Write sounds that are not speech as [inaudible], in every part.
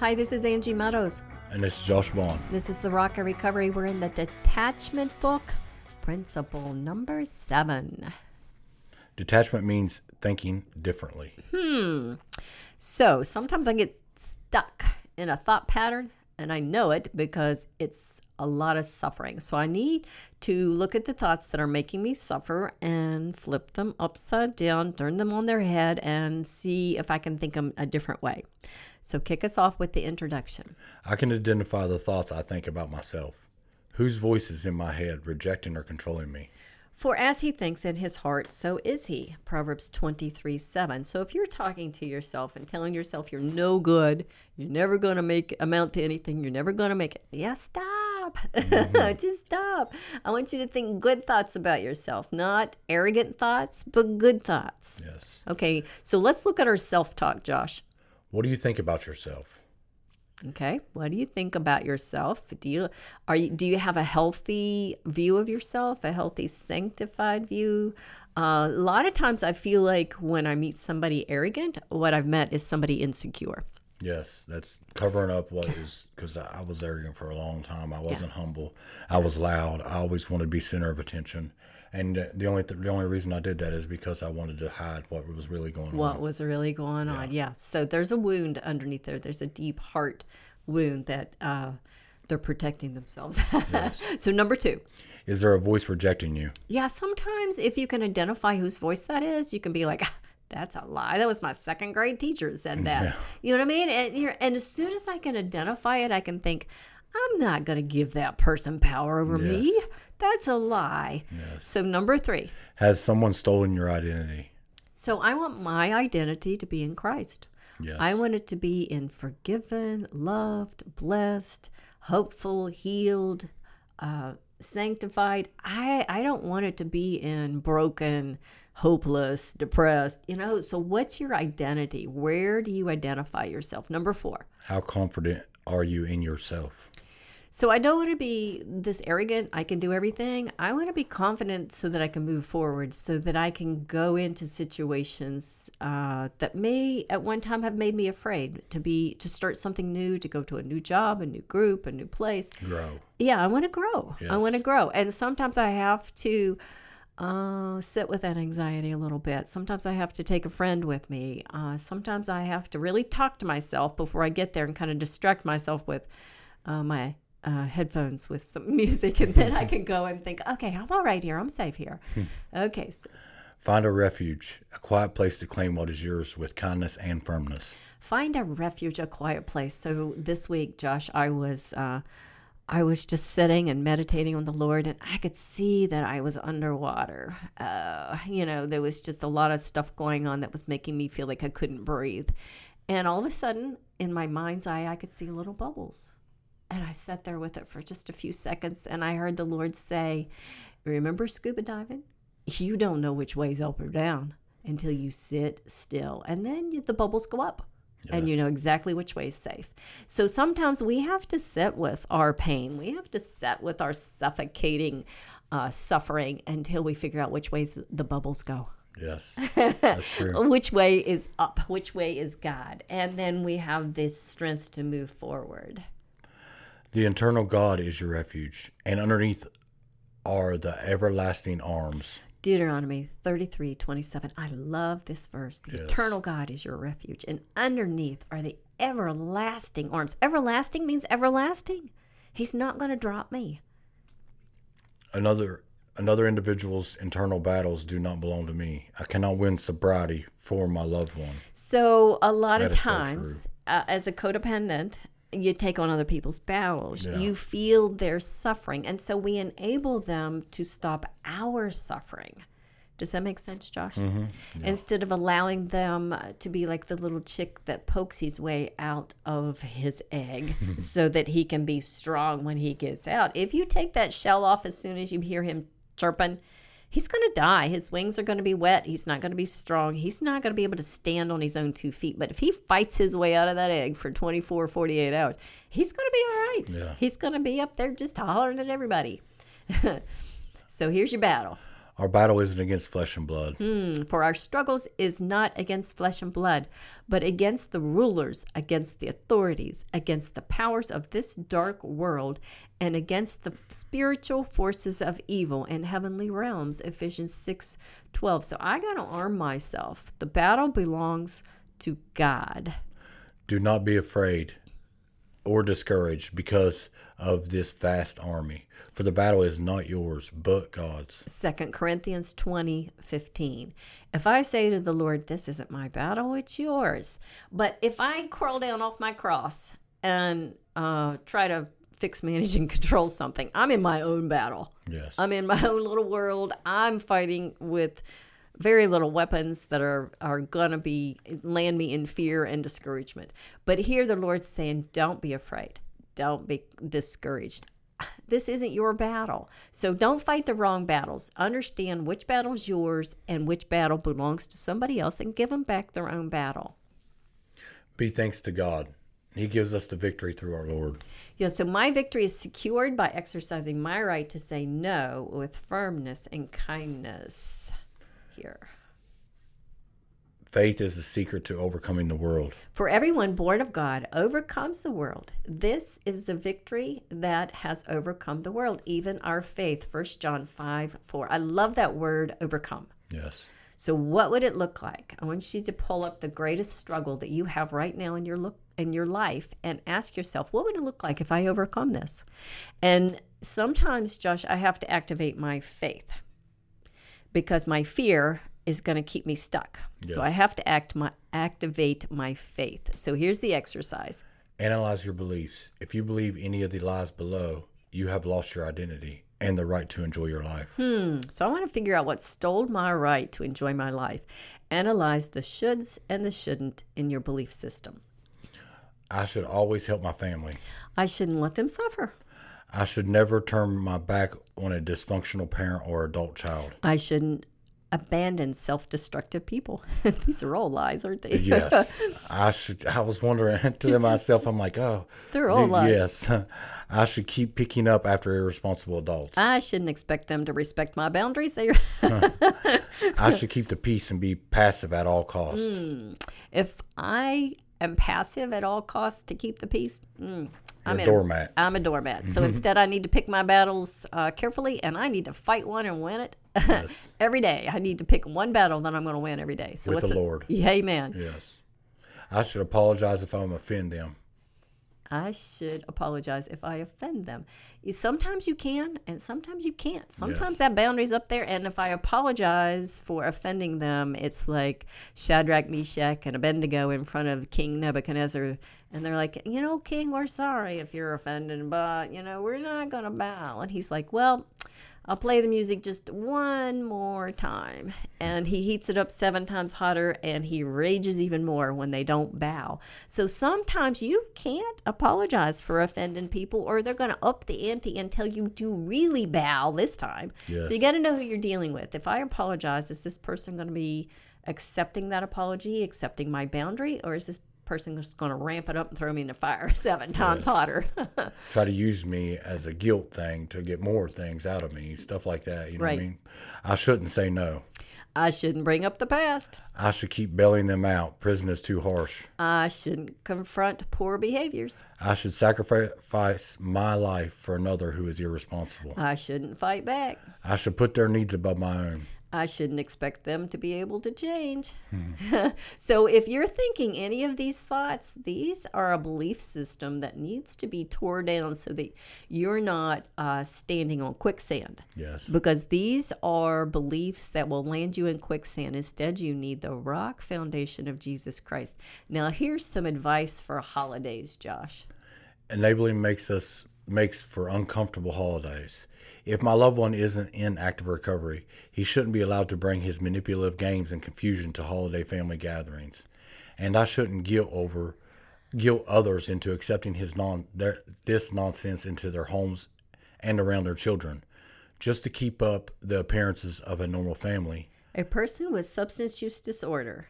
Hi, this is Angie Meadows. And this is Josh Bond. This is the Rock of Recovery. We're in the detachment book, principle number seven. Detachment means thinking differently. Hmm. So sometimes I get stuck in a thought pattern, and I know it because it's a lot of suffering. So I need to look at the thoughts that are making me suffer and flip them upside down, turn them on their head, and see if I can think them a different way. So kick us off with the introduction. I can identify the thoughts I think about myself. Whose voice is in my head, rejecting or controlling me? For as he thinks in his heart, so is he. Proverbs 23 7. So if you're talking to yourself and telling yourself you're no good, you're never going to make amount to anything, you're never going to make it, yeah, stop. Mm-hmm. [laughs] Just stop. I want you to think good thoughts about yourself, not arrogant thoughts, but good thoughts. Yes. Okay, so let's look at our self talk, Josh. What do you think about yourself? Okay, what do you think about yourself? Do you are you do you have a healthy view of yourself, a healthy sanctified view? Uh, a lot of times, I feel like when I meet somebody arrogant, what I've met is somebody insecure. Yes, that's covering up what is because I was arrogant for a long time. I wasn't humble. I was loud. I always wanted to be center of attention, and the only th- the only reason I did that is because I wanted to hide what was really going What on. What was really going on? Yeah. So there's a wound underneath there. There's a deep heart wound that uh, they're protecting themselves. [laughs] so number two. Is there a voice rejecting you? Yeah, sometimes if you can identify whose voice that is, you can be like, "Ah, that's a lie. That was my second grade teacher said that. Yeah. You know what I mean? And, and as soon as I can identify it, I can think, I'm not going to give that person power over me. Yes. That's a lie. So, number three. Has someone stolen your identity? So, I want my identity to be in Christ. Yes. I want it to be in forgiven, loved, blessed, hopeful, healed, uh, sanctified. I, I don't want it to be in broken, hopeless, depressed. You know, so what's your identity? Where do you identify yourself? Number four. How confident are you in yourself? So I don't want to be this arrogant, I can do everything. I want to be confident so that I can move forward, so that I can go into situations uh, that may at one time have made me afraid to be to start something new, to go to a new job, a new group, a new place. Grow. Yeah, I want to grow. I want to grow, and sometimes I have to uh, sit with that anxiety a little bit. Sometimes I have to take a friend with me. Uh, sometimes I have to really talk to myself before I get there and kind of distract myself with uh, my uh, headphones with some [laughs] music, and then I can go and think, okay, I'm all right here. I'm safe here. okay, so Find a refuge, a quiet place to claim what is yours with kindness and firmness. find a refuge, a quiet place. So this week, Josh, I was uh, I was just sitting and meditating on the Lord, and I could see that I was underwater. Uh, you know, there was just a lot of stuff going on that was making me feel like I couldn't breathe. And all of a sudden, in my mind's eye, I could see little bubbles. And I sat there with it for just a few seconds, and I heard the Lord say, Remember scuba diving? You don't know which way's up or down until you sit still. And then you- the bubbles go up and you know exactly which way is safe. So sometimes we have to sit with our pain. We have to sit with our suffocating uh, suffering until we figure out which ways the bubbles go. Yes, [laughs] that's true. Which way is up? Which way is God? And then we have this strength to move forward. The eternal God is your refuge, and underneath are the everlasting arms. Deuteronomy 33 27. I love this verse. The Yes. eternal God is your refuge, and underneath are the everlasting arms. Everlasting means everlasting. He's not going to drop me. Another another individual's internal battles do not belong to me. I cannot win sobriety for my loved one. So, a lot That of is so times, uh, as a codependent, you take on other people's battles. Yeah. You feel their suffering. And so, we enable them to stop our suffering. Does that make sense, Josh? Mm-hmm. Instead of allowing them to be like the little chick that pokes his way out of his egg [laughs] so that he can be strong when he gets out. If you take that shell off as soon as you hear him chirping, he's going to die. His wings are going to be wet. He's not going to be strong. He's not going to be able to stand on his own two feet. But if he fights his way out of that egg for 24, 48 hours, he's going to be all right. Yeah. He's going to be up there just hollering at everybody. [laughs] so here's your battle. Our battle isn't against flesh and blood. Mm, For our struggles is not against flesh and blood, but against the rulers, against the authorities, against the powers of this dark world, and against the spiritual forces of evil in heavenly realms. Ephesians 6 12. So I got to arm myself. The battle belongs to God. Do not be afraid or discouraged because of this vast army, for the battle is not yours, but God's. 2 Corinthians 20 15. If I say to the Lord, This isn't my battle, it's yours. But if I crawl down off my cross and uh, try to fix, manage, and control something, I'm in my own battle. Yes. I'm in my [laughs] own little world. I'm fighting with very little weapons that are are gonna be land me in fear and discouragement. But here the Lord's saying, Don't be afraid. Don't be discouraged. This isn't your battle. So don't fight the wrong battles. Understand which battle's yours and which battle belongs to somebody else and give them back their own battle. Be thanks to God. He gives us the victory through our Lord. Yeah, so my victory is secured by exercising my right to say no with firmness and kindness. Here. Faith is the secret to overcoming the world. For everyone born of God overcomes the world. This is the victory that has overcome the world, even our faith. 1 John 5 4. I love that word overcome. Yes. So what would it look like? I want you to pull up the greatest struggle that you have right now in your look in your life and ask yourself, what would it look like if I overcome this? And sometimes, Josh, I have to activate my faith because my fear is going to keep me stuck. So I have to act my activate my faith. So here's the exercise. Analyze your beliefs. If you believe any of the lies below, you have lost your identity and the right to enjoy your life. Hmm. So I want to figure out what stole my right to enjoy my life. Analyze the shoulds and the shouldn't in your belief system. I should always help my family. I shouldn't let them suffer. I should never turn my back on a dysfunctional parent or adult child. I shouldn't abandon self-destructive people. [laughs] These are all lies, aren't they? Yes. [laughs] I should I was wondering [laughs] to myself, I'm like, oh They're all lies. Yes. I should keep picking up after irresponsible adults. I shouldn't expect them to respect my boundaries. They, I should keep the peace and be passive at all costs. Hmm. if I am passive at all costs to keep the peace, mm, I'm a doormat. I'm a doormat. So instead, I need to pick my battles uh, carefully, and I need to fight one and win it Yes. [laughs] every day. I need to pick one battle that I'm going to win every day. So With what's the it? Lord. Yeah, amen. Yes. I should apologize if I'm offend them. I should apologize if I offend them. Sometimes you can, and sometimes you can't. Sometimes Yes. that boundary's up there, and if I apologize for offending them, it's like Shadrach, Meshach, and Abednego in front of King Nebuchadnezzar, and they're like, you know, King, we're sorry if you're offended, but you know, we're not gonna bow. And he's like, well. I'll play the music just one more time. And he heats it up seven times hotter and he rages even more when they don't bow. So sometimes you can't apologize for offending people or they're going to up the ante until you do really bow this time. So you got to know who you're dealing with. If I apologize, is this person going to be accepting that apology, accepting my boundary, or is this person just going to ramp it up and throw me in the fire [laughs] seven times Yes. hotter? [laughs] Try to use me as a guilt thing to get more things out of me, stuff like that. You know Right. what I mean? I shouldn't say no. I shouldn't bring up the past. I should keep bailing them out. Prison is too harsh. I shouldn't confront poor behaviors. I should sacrifice my life for another who is irresponsible. I shouldn't fight back. I should put their needs above my own. I shouldn't expect them to be able to change. [laughs] so, if you're thinking any of these thoughts, these are a belief system that needs to be tore down so that you're not uh, standing on quicksand. Yes. Because these are beliefs that will land you in quicksand. Instead, you need the rock foundation of Jesus Christ. Now, here's some advice for holidays, Josh. Enabling makes us makes for uncomfortable holidays. If my loved one isn't in active recovery, he shouldn't be allowed to bring his manipulative games and confusion to holiday family gatherings. And I shouldn't guilt over guilt others into accepting his non their, this nonsense into their homes and around their children just to keep up the appearances of a normal family. A person with substance use disorder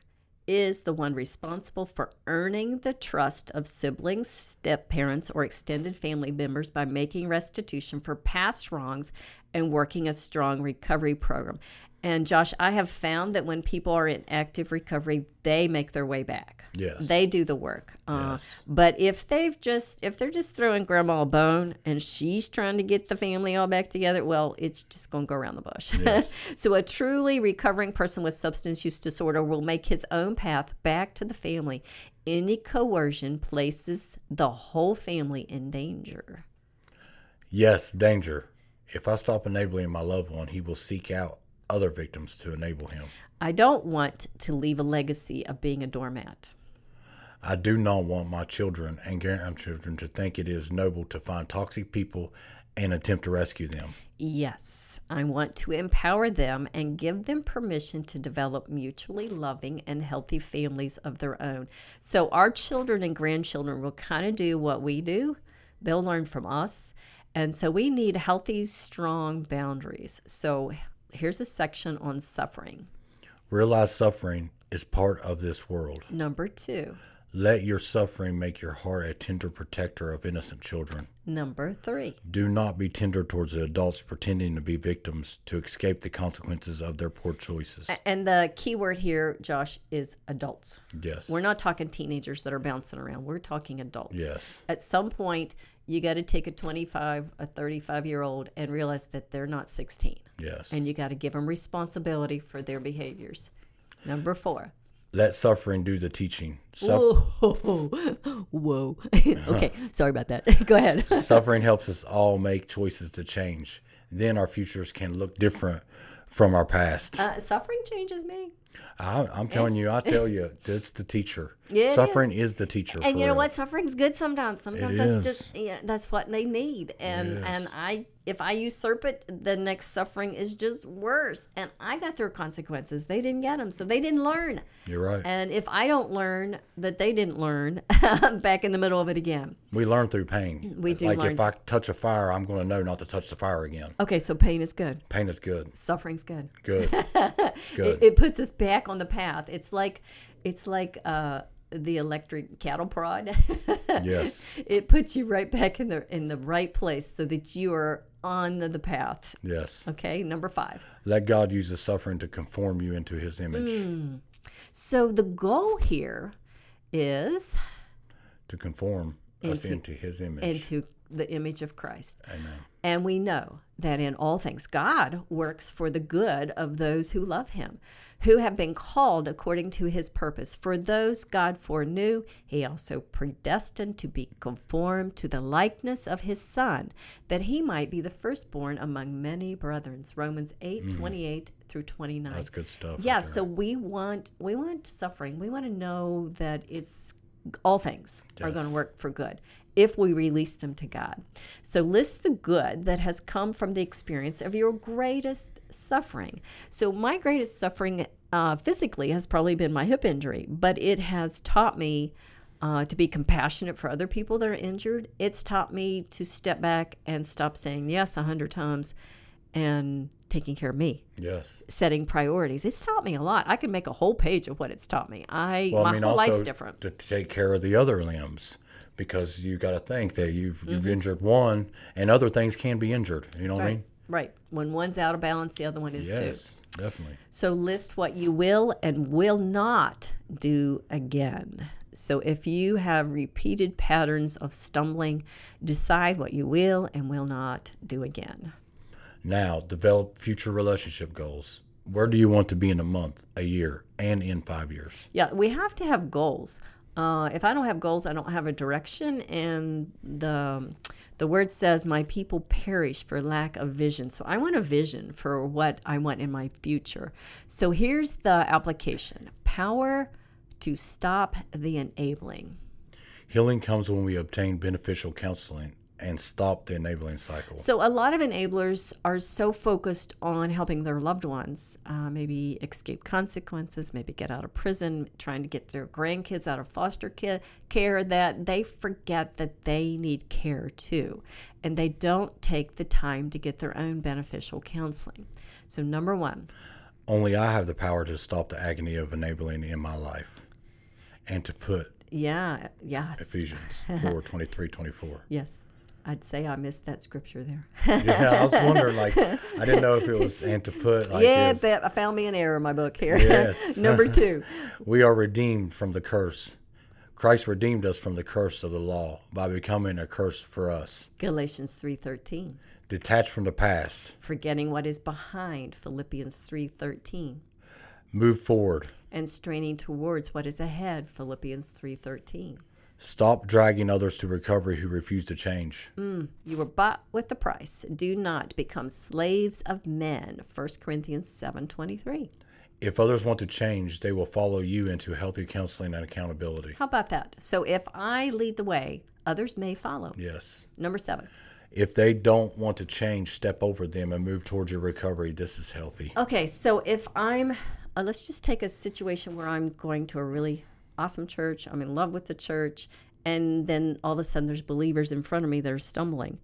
is the one responsible for earning the trust of siblings, step parents, or extended family members by making restitution for past wrongs and working a strong recovery program. And Josh, I have found that when people are in active recovery, they make their way back. Yes. They do the work. Uh, Yes. But if they've just if they're just throwing grandma a bone and she's trying to get the family all back together, well, it's just going to go around the bush. [laughs] Yes. so a truly recovering person with substance use disorder will make his own path back to the family. Any coercion places the whole family in danger. Yes, danger. If I stop enabling my loved one, he will seek out other victims to enable him. I don't want to leave a legacy of being a doormat. I do not want my children and grandchildren to think it is noble to find toxic people and attempt to rescue them. Yes, I want to empower them and give them permission to develop mutually loving and healthy families of their own. So, our children and grandchildren will kind of do what we do, they'll learn from us. And so, we need healthy, strong boundaries. So, here's a section on suffering. Realize suffering is part of this world. Number two. Let your suffering make your heart a tender protector of innocent children. Number three. Do not be tender towards the adults pretending to be victims to escape the consequences of their poor choices. And the key word here, Josh, is adults. Yes. We're not talking teenagers that are bouncing around. We're talking adults. Yes. At some point, you got to take a 25, a 35 year old and realize that they're not 16. Yes. And you got to give them responsibility for their behaviors. Number four. Let suffering do the teaching. Suff- Whoa. [laughs] Whoa. [laughs] okay. Sorry about that. [laughs] Go ahead. suffering helps us all make choices to change. Then our futures can look different from our past. Uh, suffering changes me. I, I'm telling you, I tell you, it's the teacher. Yeah, suffering is. the teacher. And you know what? Suffering's good sometimes. Sometimes It that's is. just yeah, that's what they need. And Yes. and I if I usurp it, the next suffering is just worse. And I got their consequences. They didn't get them, so they didn't learn. You're right. And if I don't learn that they didn't learn, I'm [laughs] back in the middle of it again. we learn through pain. We do Like learn. if I touch a fire, I'm going to know not to touch the fire again. Okay, so pain is good. Pain is good. Suffering's good. Good. [laughs] Good. It, it puts us back on the path. It's like it's like uh, the electric cattle prod. yes. [laughs] it puts you right back in the in the right place so that you are on the, the path. Yes. Okay, number five. Let God use the suffering to conform you into his image. Mm. So the goal here is To conform us Into- into his image. into the image of Christ. Amen. And we know that in all things, God works for the good of those who love him, who have been called according to his purpose. For those God foreknew, he also predestined to be conformed to the likeness of his Son, that he might be the firstborn among many brethren. Romans 8 mm. 28 through 29. That's good stuff. yeah, so we want we want suffering. We want to know that it's all things are going to work for good if we release them to God. So list the good that has come from the experience of your greatest suffering. So my greatest suffering uh, physically has probably been my hip injury, but it has taught me uh, to be compassionate for other people that are injured. It's taught me to step back and stop saying yes a hundred times and taking care of me Yes. setting priorities. It's taught me a lot. I can make a whole page of what it's taught me. I Well, my I mean, whole also life's different. to take care of the other limbs because you got to think that you've you've Mm-hmm. injured one and other things can be injured. You know what I mean? Right. When one's out of balance, the other one is too. Yes, definitely. So list what you will and will not do again. So if you have repeated patterns of stumbling, decide what you will and will not do again. Now, develop future relationship goals. Where do you want to be in a month, a year, and in five years? Yeah, we have to have goals. Uh, if I don't have goals, I don't have a direction, and the the word says, "My people perish for lack of vision." So I want a vision for what I want in my future. So here's the application: power to stop the enabling. Healing comes when we obtain beneficial counseling and stop the enabling cycle. So a lot of enablers are so focused on helping their loved ones, uh, maybe escape consequences, maybe get out of prison, trying to get their grandkids out of foster ki- care, that they forget that they need care too, and they don't take the time to get their own beneficial counseling. So number one, Only I have the power to stop the agony of enabling in my life and to put yeah, yes, Ephesians [laughs] 4 23 24. yes. I'd say I missed that scripture there. yeah, I was wondering, like, I didn't know if it was [laughs] and to put like yeah, this. that, I found me an error in my book here. Yes. [laughs] Number two. [laughs] We are redeemed from the curse. Christ redeemed us from the curse of the law by becoming a curse for us. Galatians 3:13. Detached from the past, Forgetting what is behind. Philippians 3:13. move forward. And straining towards what is ahead. Philippians 3:13. Stop dragging others to recovery who refuse to change. You were bought with the price. Do not become slaves of men. 1 Corinthians 7:23. If others want to change, they will follow you into healthy counseling and accountability. How about that? So if I lead the way, others may follow. Yes. Number 7. If they don't want to change, step over them and move towards your recovery. This is healthy. Okay, so if I'm, uh, let's just take a situation where I'm going to a really awesome church, I'm in love with the church, and then all of a sudden there's believers in front of me that are stumbling.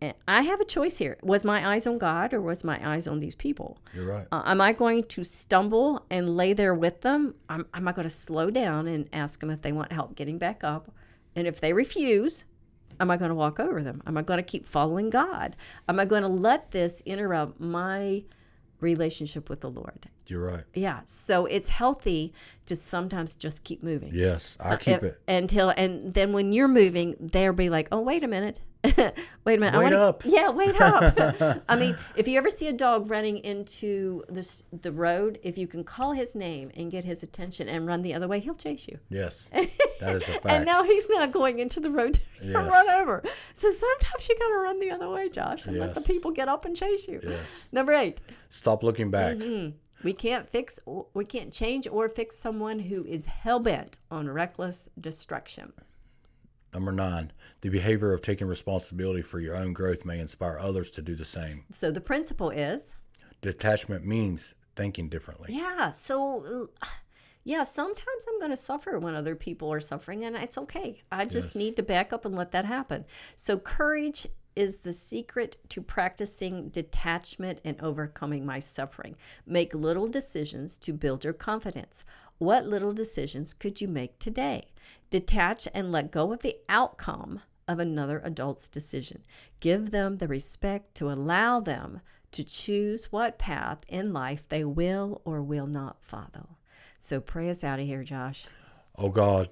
And I have a choice here. Was my eyes on God or was my eyes on these people? You're right. Uh, am I going to stumble and lay there with them? Am, am I going to slow down and ask them if they want help getting back up? And if they refuse, am I going to walk over them? Am I going to keep following God? Am I going to let this interrupt my relationship with the Lord? You're right. Yeah. So it's healthy to sometimes just keep moving. Yes, I So keep it. until and then when you're moving, they'll be like, "Oh, wait a minute, [laughs] wait a minute, I Wait wanna- up." [laughs] Yeah, wait up. [laughs] I mean, if you ever see a dog running into the the road, if you can call his name and get his attention and run the other way, he'll chase you. Yes, that is a fact. And now he's not going into the road to Yes. run over. So sometimes you got to run the other way, Josh, and let the people get up and chase you. yes. Number eight. Stop looking back. Mm-hmm. We can't fix, we can't change or fix someone who is hell bent on reckless destruction. Number nine, the behavior of taking responsibility for your own growth may inspire others to do the same. So the principle is, Detachment means thinking differently. yeah. So, yeah, sometimes I'm going to suffer when other people are suffering, and it's okay. I just Yes. need to back up and let that happen. So, courage is the secret to practicing detachment and overcoming my suffering. Make little decisions to build your confidence. What little decisions could you make today? Detach and let go of the outcome of another adult's decision. Give them the respect to allow them to choose what path in life they will or will not follow. So pray us out of here, Josh. Oh God,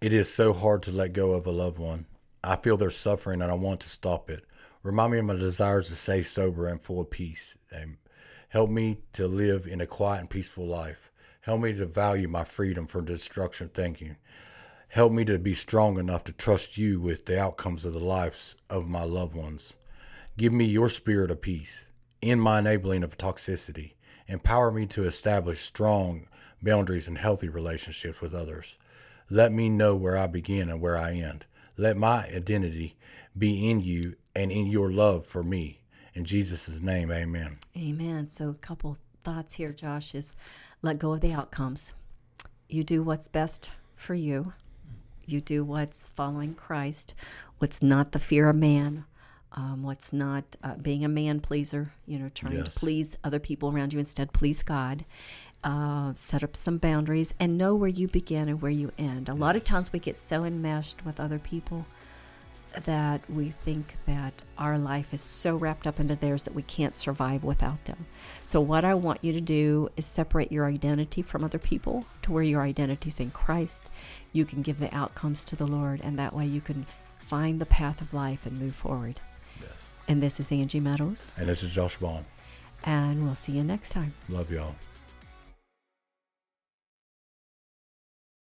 it is so hard to let go of a loved one. I feel their suffering and I want to stop it. Remind me of my desires to stay sober and full of peace. And help me to live in a quiet and peaceful life. Help me to value my freedom from destruction thinking. Help me to be strong enough to trust you with the outcomes of the lives of my loved ones. Give me your spirit of peace in my enabling of toxicity. Empower me to establish strong boundaries and healthy relationships with others. Let me know where I begin and where I end. Let my identity be in you and in your love for me. In Jesus' name, amen. Amen. So, a couple thoughts here, Josh, is let go of the outcomes. You do what's best for you, you do what's following Christ, what's not the fear of man. Um, what's not uh, being a man pleaser, you know, trying Yes. to please other people around you instead, please God. Uh, set up some boundaries and know where you begin and where you end. A lot of times we get so enmeshed with other people that we think that our life is so wrapped up into theirs that we can't survive without them. So, what I want you to do is separate your identity from other people to where your identity is in Christ. You can give the outcomes to the Lord, and that way you can find the path of life and move forward. Yes. And this is Angie Meadows, And this is Josh Bond. and we'll see you next time. Love y'all.